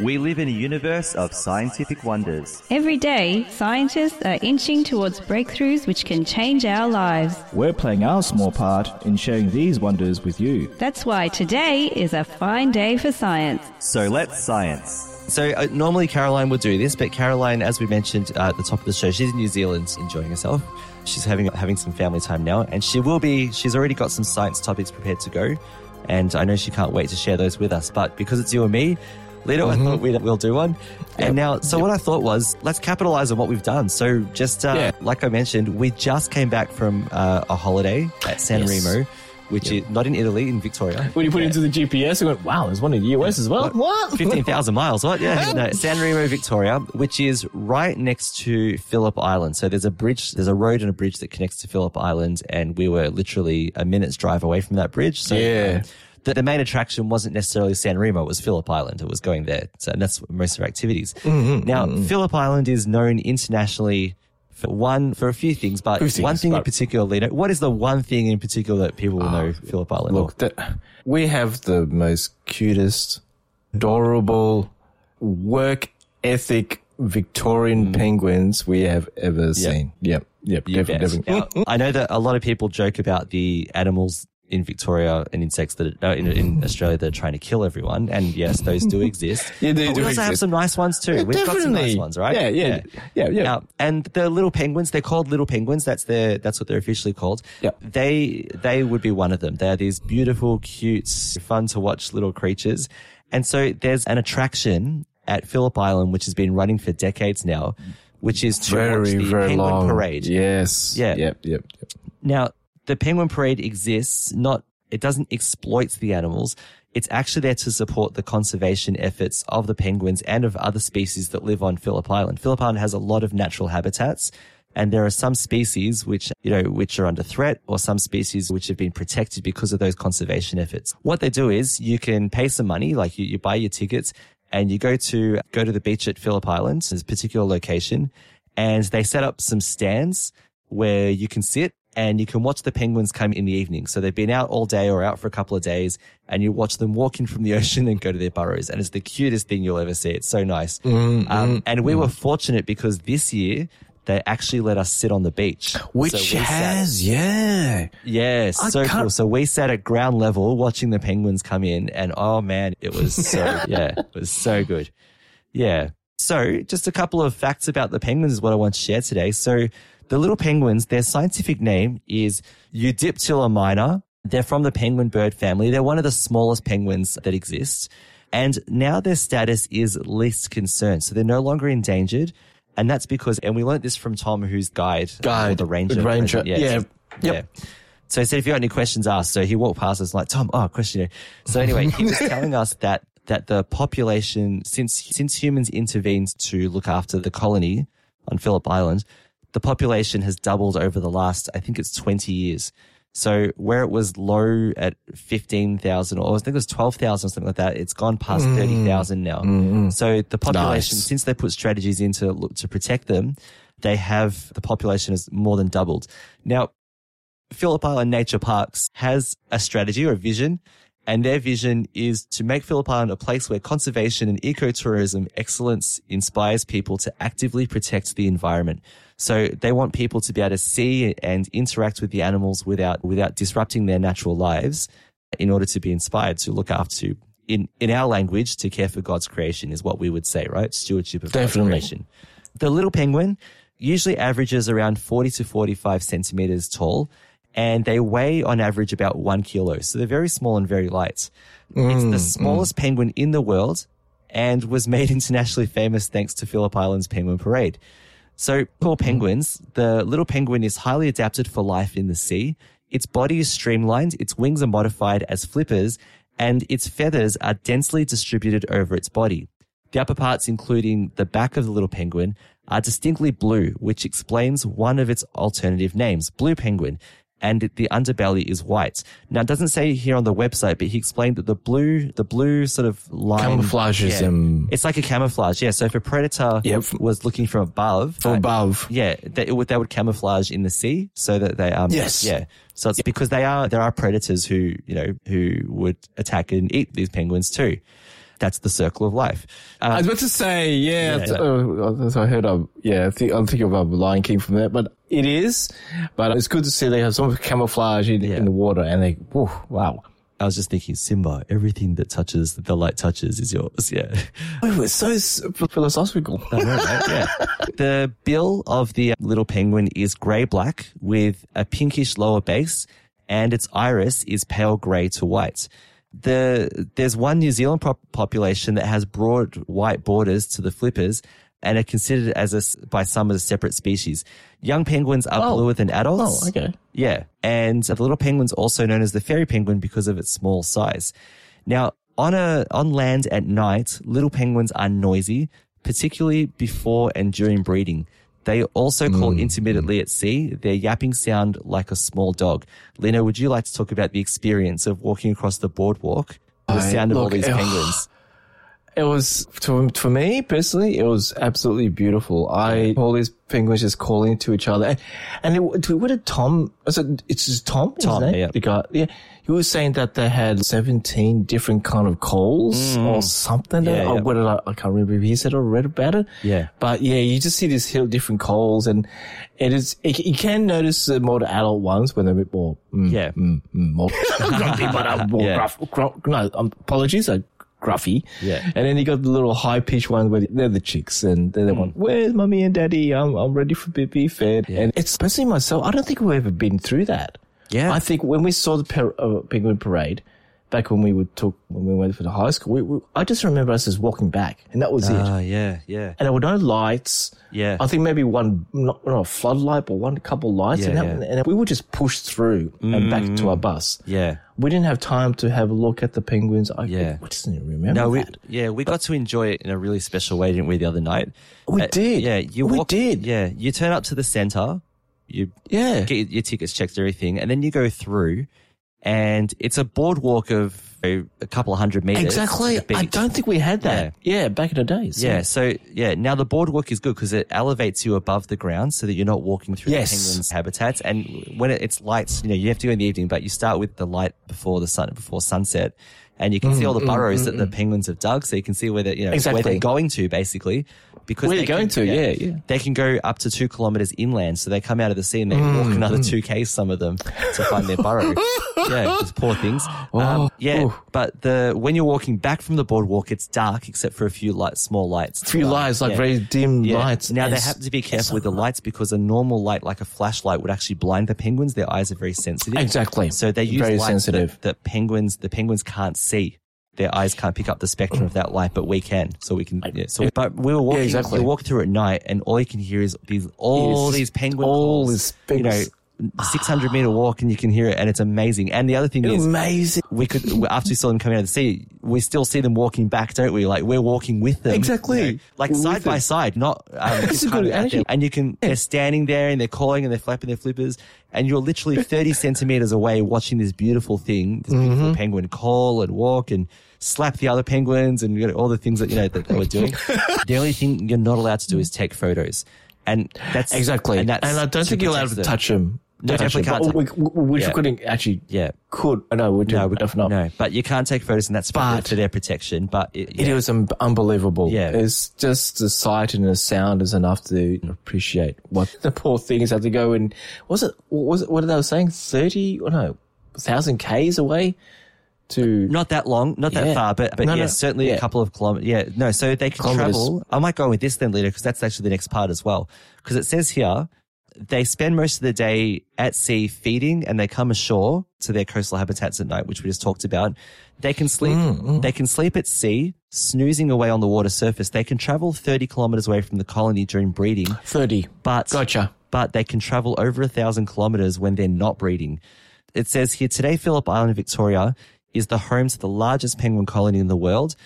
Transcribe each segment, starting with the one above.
We live in a universe of scientific wonders. Every day, scientists are inching towards breakthroughs which can change our lives. We're playing our small part in sharing these wonders with you. That's why today is a fine day for science. So let's science. So uh, normally Caroline would do this, but Caroline, as we mentioned uh, at the top of the show, she's in New Zealand enjoying herself. She's having having some family time now, and she will be. She's already got some science topics prepared to go, and I know she can't wait to share those with us. But because it's you and me, Lino, I thought we'd, we'll do one. And now, so what I thought was, let's capitalize on what we've done. So just uh, Yeah. like I mentioned, we just came back from uh, a holiday at San Yes. Remo, which is not in Italy, in Victoria. When you put it into the GPS, you went, wow, there's one in the US as well. What? 15,000 miles. What? Yeah. No, San Remo, Victoria, which is right next to Phillip Island. So there's a bridge, there's a road and a bridge that connects to Phillip Island. And we were literally a minute's drive away from that bridge. So Yeah. um, the, the main attraction wasn't necessarily San Remo, it was Phillip Island. It was going there. So and that's most of our activities. Mm-hmm, mm-hmm now, mm-hmm. Phillip Island is known internationally for one, for a few things, but one thing in particular, what is the one thing in particular that people will know ah, Phillip Island? Look, that, we have the most cutest, adorable, work ethic Victorian mm. penguins we have ever seen. Yep. Yep. Definitely, definitely. Now, I know that a lot of people joke about the animals in Victoria and insects that uh, in, in Australia that are trying to kill everyone, and yes, those do exist. Yeah, they But do we also have some nice ones too. We've got some nice ones, right? Yeah, yeah, yeah, yeah. Now, and the little penguins, they're called little penguins. That's their, that's what they're officially called. Yeah. They, they would be one of them. They're these beautiful, cute, fun to watch little creatures. And so there's an attraction at Phillip Island, which has been running for decades now, which is to watch Very, the very penguin long. parade. Yes. Yeah. Yep. Yep. yep. Now, the penguin parade exists not, it doesn't exploit the animals. It's actually there to support the conservation efforts of the penguins and of other species that live on Phillip Island. Phillip Island has a lot of natural habitats and there are some species which, you know, which are under threat or some species which have been protected because of those conservation efforts. What they do is you can pay some money, like you, you buy your tickets and you go to, go to the beach at Phillip Island, this particular location and they set up some stands where you can sit and you can watch the penguins come in the evening. So they've been out all day or out for a couple of days and you watch them walk in from the ocean and go to their burrows. And it's the cutest thing you'll ever see. It's so nice. Mm, um, and we were fortunate because this year they actually let us sit on the beach. Which So we sat- has, yeah. yeah, I so can't- cool. So we sat at ground level watching the penguins come in and oh man, it was so, yeah, it was so good. Yeah. So just a couple of facts about the penguins is what I want to share today. So the little penguins, their scientific name is Eudyptula minor. They're from the penguin bird family. They're one of the smallest penguins that exist. And now their status is least concern. So they're no longer endangered. And that's because, and we learned this from Tom, who's guide, or Guide. the ranger. Ranger, yeah. Yeah. Yep. So he said, if you got any questions, ask. So he walked past us like, Tom, oh, question. So anyway, he was telling us that, that the population, since, since humans intervened to look after the colony on Phillip Island, the population has doubled over the last, I think it's 20 years. So where it was low at 15,000 or I think it was 12,000 or something like that, it's gone past mm. 30,000 now. Mm-hmm. So the population, Nice. since they put strategies in to look to protect them, they have, the population has more than doubled. Now, Phillip Island Nature Parks has a strategy or a vision, and their vision is to make Phillip Island a place where conservation and ecotourism excellence inspires people to actively protect the environment. So they want people to be able to see and interact with the animals without without disrupting their natural lives in order to be inspired to look after to, in in our language to care for God's creation is what we would say, right? Stewardship of God's Definitely. creation. The little penguin usually averages around 40 to 45 centimeters tall and they weigh on average about one kilo. So they're very small and very light. it's the mm, mm. smallest penguin in the world and was made internationally famous thanks to Phillip Island's penguin parade. So for mm. penguins, the little penguin is highly adapted for life in the sea. Its body is streamlined, its wings are modified as flippers, and its feathers are densely distributed over its body. The upper parts, including the back of the little penguin, are distinctly blue, which explains one of its alternative names, blue penguin. And the underbelly is white. Now, it doesn't say here on the website, but he explained that the blue, the blue sort of line. Camouflages yeah, them. It's like a camouflage. Yeah. So if a predator Yep. was looking from above, From uh, above. yeah, they, it would, they would camouflage in the sea so that they, um, Yes. yeah. So it's because they are, there are predators who, you know, who would attack and eat these penguins too. That's the circle of life. I Uh, was about to say, yeah, Yeah. uh, I heard of, yeah, I think, I'm thinking about Lion King from that, but it is, but it's good to see they have some camouflage in, Yeah. in the water and they, whew, wow. I was just thinking, Simba, everything that touches, the light touches is yours. Yeah. Oh, it's so philosophical. Know, right? Yeah. The bill of the little penguin is grey black with a pinkish lower base and its iris is pale grey to white. The, there's one New Zealand pop- population that has broad white borders to the flippers and are considered as a, by some as a separate species. Young penguins are Oh. bluer than adults. Oh, okay. Yeah. And the little penguin's also known as the fairy penguin because of its small size. Now, on a, on land at night, little penguins are noisy, particularly before and during breeding. They also call mm. intermittently at sea. Their yapping sound like a small dog. Lino, would you like to talk about the experience of walking across the boardwalk? The I- sound of all these ugh. penguins. It was, for, for me personally, it was absolutely beautiful. I, all these penguins just calling to each other. And, and it, what did Tom, was it, it's just Tom? Tom, yeah. The guy, yeah. He was saying that they had 17 different kind of calls or something. Mm. Yeah, or yeah. what did I, I can't remember if he said or read about it. Yeah. But yeah, you just see these hill different calls and it is, it, you can notice the more the adult ones when they're a bit more, mm, Yeah. mm, mm, more grumpy, but uh, more Yeah. gruff, gruff, no, um, apologies, uh, gruffy. Yeah. And then you got the little high pitched ones where they're the chicks and they're the one, where's mommy and daddy? I'm, I'm ready for be, fed. And it's especially myself. I don't think we've ever been through that. Yeah. I think when we saw the per, uh, penguin parade, back when we would talk, when we went for the high school, we, we, I just remember us just walking back and that was it. Ah, yeah, yeah. And there were no lights. Yeah. I think maybe one, not, not a floodlight, but one couple lights. Yeah, and, that, yeah. And we would just push through and back to our bus. Yeah. We didn't have time to have a look at the penguins. I, Yeah. I just didn't remember No, we, that. yeah, we got to enjoy it in a really special way, didn't we, the other night? We Uh, did. Yeah, you We walk, did. Yeah, you turn up to the center, you Yeah. get your, tickets checked, everything, and then you go through, and it's a boardwalk of a, a couple of hundred meters. Exactly. I don't think we had that. Yeah, back in the days. Yeah, so yeah, now the boardwalk is good because it elevates you above the ground so that you're not walking through Yes. the penguins' habitats. And when it, it's lights, you know, you have to go in the evening, but you start with the light before the sun, before sunset. And you can see mm, all the mm, burrows mm, that the penguins have dug, so you can see where they you know, where Mm, they're going to, basically. Because Where they they're going can- to, yeah, yeah. They can go up to two kilometers inland, so they come out of the sea and they Mm, walk another two k's. Some of them to find their burrow. yeah, just poor things. Oh, um, yeah, but the when you're walking back from the boardwalk, it's dark except for a few light, small lights. A few Um, lights, like yeah. very dim Yeah. lights. Now they have to be careful with the lights because a normal light, like a flashlight, would actually blind the penguins. Their eyes are very sensitive. Exactly. So they use Very lights sensitive. That, that penguins, the penguins can't see. Their eyes can't pick up the spectrum of that light, but we can. So we can. Yeah, so, but we were walking. exactly. You walk through at night, and all you can hear is these all these penguin all calls. these you know, penguins. six hundred meter walk, and you can hear it, and it's amazing. And the other thing is, Amazing. we could after we saw them coming out of the sea, we still see them walking back, don't we? Like we're walking with them, Exactly. you know, like We're side with by them. side, not. Um, That's a good of out there. attitude. And you can they're standing there and they're calling and they're flapping their flippers, and you're literally thirty centimeters away watching this beautiful thing, this Mm-hmm. beautiful penguin call and walk and slap the other penguins and you know, all the things that you know that they were doing. the only thing you're not allowed to do is take photos, and that's Exactly. And, And, I don't think you're allowed to them. touch them. No, definitely can't But We, Yeah. couldn't actually. Yeah. Could. No, we No, we, definitely not. no, but you can't take photos, and that's for, But- for their protection. But it, It was un- unbelievable. Yeah. It's just the sight and the sound is enough to mm. appreciate what the poor things had to go and was it, what was it, what they were saying? 30, or no, 1,000 Ks away to, Not that long, not that Yeah. far, but but No, yeah, no. certainly a couple of kilometers. Yeah, no, so they can Kilometers. travel. I might go with this then later because that's actually the next part as well. Because it says here they spend most of the day at sea feeding and they come ashore to their coastal habitats at night, which we just talked about. They can sleep. Mm, They can sleep at sea, snoozing away on the water surface. They can travel thirty kilometers away from the colony during breeding, 30. but Gotcha. but they can travel over a thousand kilometers when they're not breeding. It says here today, Phillip Island, Victoria, is the home to the largest penguin colony in the world.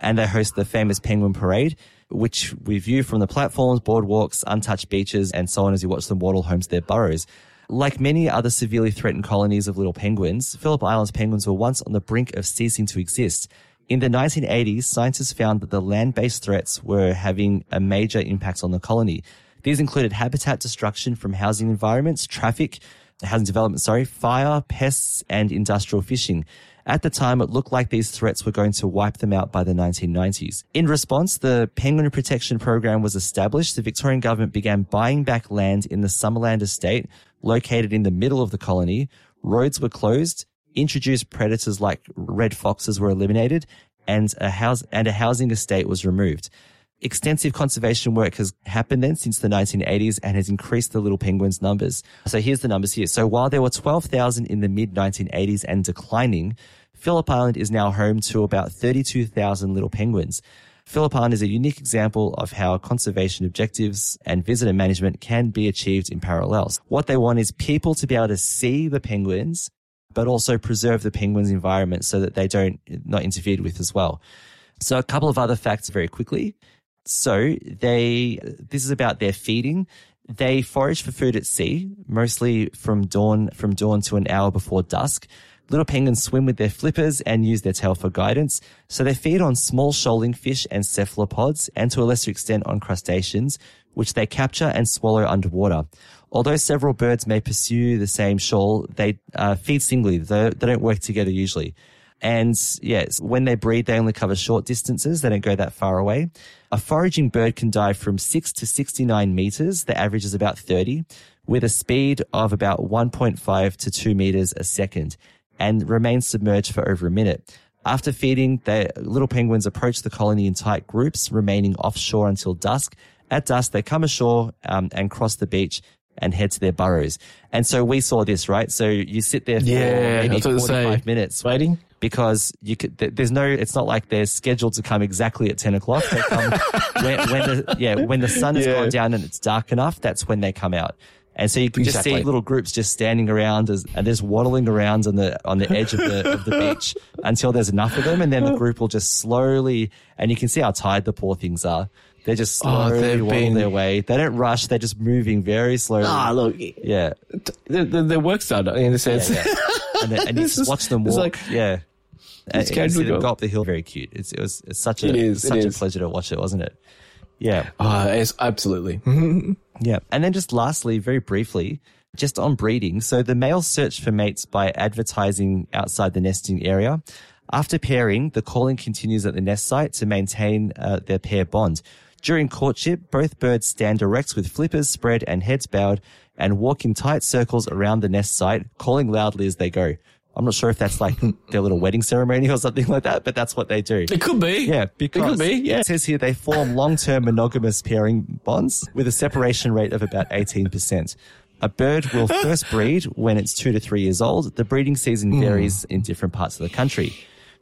and they host the famous Penguin Parade, which we view from the platforms, boardwalks, untouched beaches, and so on as you watch them waddle home to their burrows. Like many other severely threatened colonies of little penguins, Phillip Island's penguins were once on the brink of ceasing to exist. In the 1980s, scientists found that the land-based threats were having a major impact on the colony. These included habitat destruction from housing environments, traffic, housing development, sorry, fire, pests, and industrial fishing. At the time, it looked like these threats were going to wipe them out by the 1990s. In response, the Penguin Protection Program was established. The Victorian government began buying back land in the Summerland estate, located in the middle of the colony. Roads were closed, introduced predators like red foxes were eliminated, and a house and a housing estate was removed. Extensive conservation work has happened then since the 1980s and has increased the little penguins numbers. So here's the numbers here. So while there were 12,000 in the mid 1980s and declining, Phillip Island is now home to about 32,000 little penguins. Phillip Island is a unique example of how conservation objectives and visitor management can be achieved in parallels. What they want is people to be able to see the penguins, but also preserve the penguins environment so that they don't not interfered with as well. So a couple of other facts very quickly. So they, this is about their feeding. They forage for food at sea, mostly from dawn, from dawn to an hour before dusk. Little penguins swim with their flippers and use their tail for guidance. So they feed on small shoaling fish and cephalopods and to a lesser extent on crustaceans, which they capture and swallow underwater. Although several birds may pursue the same shoal, they uh, feed singly. They, they don't work together usually. And yes, when they breed, they only cover short distances. They don't go that far away. A foraging bird can dive from 6 to 69 meters. The average is about 30 with a speed of about 1.5 to 2 meters a second and remain submerged for over a minute. After feeding, the little penguins approach the colony in tight groups, remaining offshore until dusk. At dusk, they come ashore um, and cross the beach and head to their burrows. And so we saw this, right? So you sit there for Yeah, maybe was about to 45 minutes Waiting. Because you could, there's no, it's not like they're scheduled to come exactly at 10 o'clock. They come when, when the, yeah, when the sun has Yeah. gone down and it's dark enough, that's when they come out. And so you can just see little groups just standing around as, and just waddling around on the, on the edge of the, of the beach until there's enough of them. And then the group will just slowly, and you can see how tired the poor things are. They're just Oh, slowly they've been- their way. They don't rush. They're just moving very slowly. Ah, look, yeah. the, the, the work's done in a sense. Yeah, yeah. And, and you just watch them walk. like- yeah. And It's you see casual them go. go up the hill. Very cute. It's, it was it's such a It is, it such a is. pleasure to watch it, wasn't it? Yeah. Ah, it's absolutely. Yeah. And then just lastly, very briefly, just on breeding. So the males search for mates by advertising outside the nesting area. After pairing, the calling continues at the nest site to maintain uh, their pair bond. During courtship, both birds stand erect with flippers spread and heads bowed and walk in tight circles around the nest site, calling loudly as they go. I'm not sure if that's like their little wedding ceremony or something like that, but that's what they do. It could be. Yeah, it because could be. Yeah. it says here they form long-term monogamous pairing bonds with a separation rate of about 18%. A bird will first breed when it's two to three years old. The breeding season hmm. varies in different parts of the country.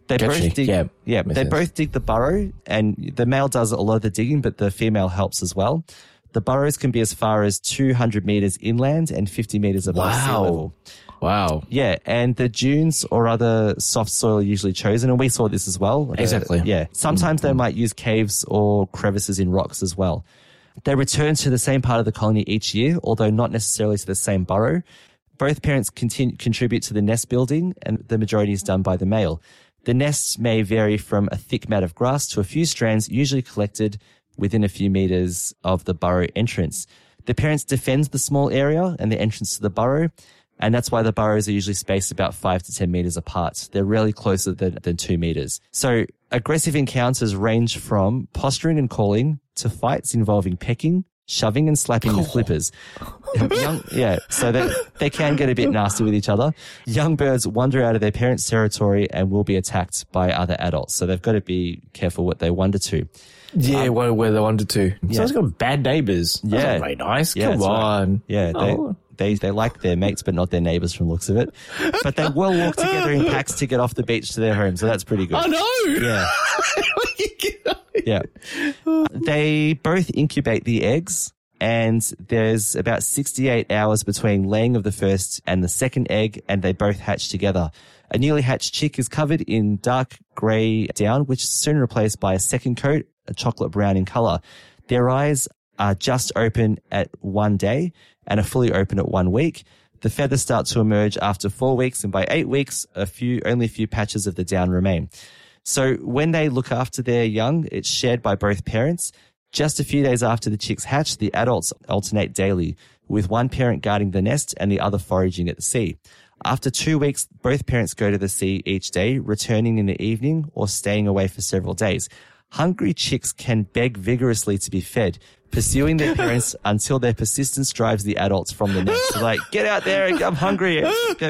They Gotcha. both dig, Yeah, yeah, they sense. both dig the burrow and the male does a lot of the digging, but the female helps as well. The burrows can be as far as 200 meters inland and 50 meters above sea level. Wow. Yeah, and the dunes or other soft soil are usually chosen, and we saw this as well. Uh, Exactly. yeah. Sometimes they might use caves or crevices in rocks as well. They return to the same part of the colony each year, although not necessarily to the same burrow. Both parents continue, contribute to the nest building, and the majority is done by the male. The nests may vary from a thick mat of grass to a few strands, usually collected within a few meters of the burrow entrance. The parents defend the small area and the entrance to the burrow, and that's why the burrows are usually spaced about five to 10 meters apart. They're rarely closer than, than two meters. So aggressive encounters range from posturing and calling to fights involving pecking, shoving and slapping with flippers. Young, yeah, so they, they can get a bit nasty with each other. Young birds wander out of their parents' territory and will be attacked by other adults. So they've got to be careful what they wander to. Yeah, um, where, where they wanted to. So it's got bad neighbors. Yeah. very nice. Yeah, Come that's right. on. Yeah, oh. they, Oh. they they like their mates, but not their neighbors from the looks of it. But they will walk together in packs to get off the beach to their home, so that's pretty good. I know. Yeah, yeah. They both incubate the eggs and there's about 68 hours between laying of the first and the second egg, and they both hatch together. A newly hatched chick is covered in dark grey down, which is soon replaced by a second coat, chocolate brown in color. Their eyes are just open at one day and are fully open at one week. The feathers start to emerge after four weeks, and by eight weeks, a few, only a few patches of the down remain. So when they look after their young, it's shared by both parents. Just a few days after the chicks hatch, the adults alternate daily, with one parent guarding the nest and the other foraging at the sea. After two weeks, both parents go to the sea each day, returning in the evening or staying away for several days. Hungry chicks can beg vigorously to be fed, pursuing their parents until their persistence drives the adults from the nest. Like, get out there, I'm hungry.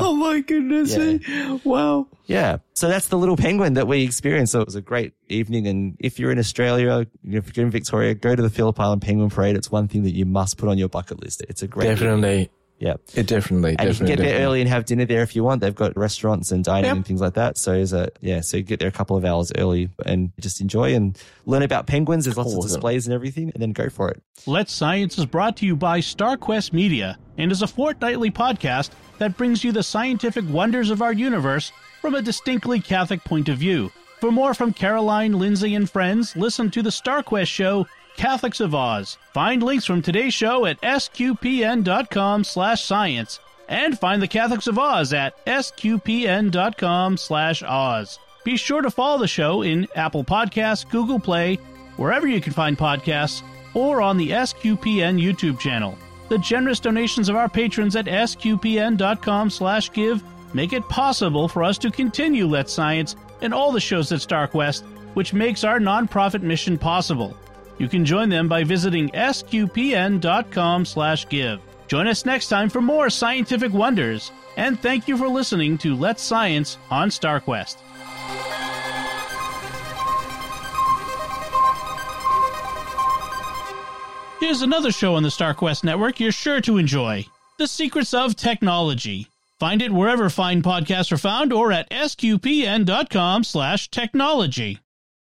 Oh my goodness. Yeah. Eh? Wow. Yeah. So that's the little penguin that we experienced. So it was a great evening. And if you're in Australia, if you're in Victoria, go to the Phillip Island Penguin Parade. It's one thing that you must put on your bucket list. It's a great evening. Definitely. Yeah. It definitely, And you can definitely. get there early and have dinner there if you want. They've got restaurants and dining Yep. and things like that. So is a, yeah, so you get there a couple of hours early and just enjoy and learn about penguins. There's lots of displays and everything and then go for it. Let's Science is brought to you by StarQuest Media and is a fortnightly podcast that brings you the scientific wonders of our universe from a distinctly Catholic point of view. For more from Caroline, Lindsay, and friends, listen to the StarQuest show Catholics of Oz. Find links from today's show at sqpn.com slash science and find the Catholics of Oz at sqpn.com slash Oz. Be sure to follow the show in Apple Podcasts, Google Play, wherever you can find podcasts, or on the SQPN YouTube channel. The generous donations of our patrons at sqpn.com slash give make it possible for us to continue Let's Science and all the shows at StarQuest, which makes our nonprofit mission possible. You can join them by visiting sqpn.com slash give. Join us next time for more scientific wonders, and thank you for listening to Let's Science on StarQuest. Here's another show on the StarQuest network you're sure to enjoy The Secrets of Technology. Find it wherever fine podcasts are found or at sqpn.com slash technology.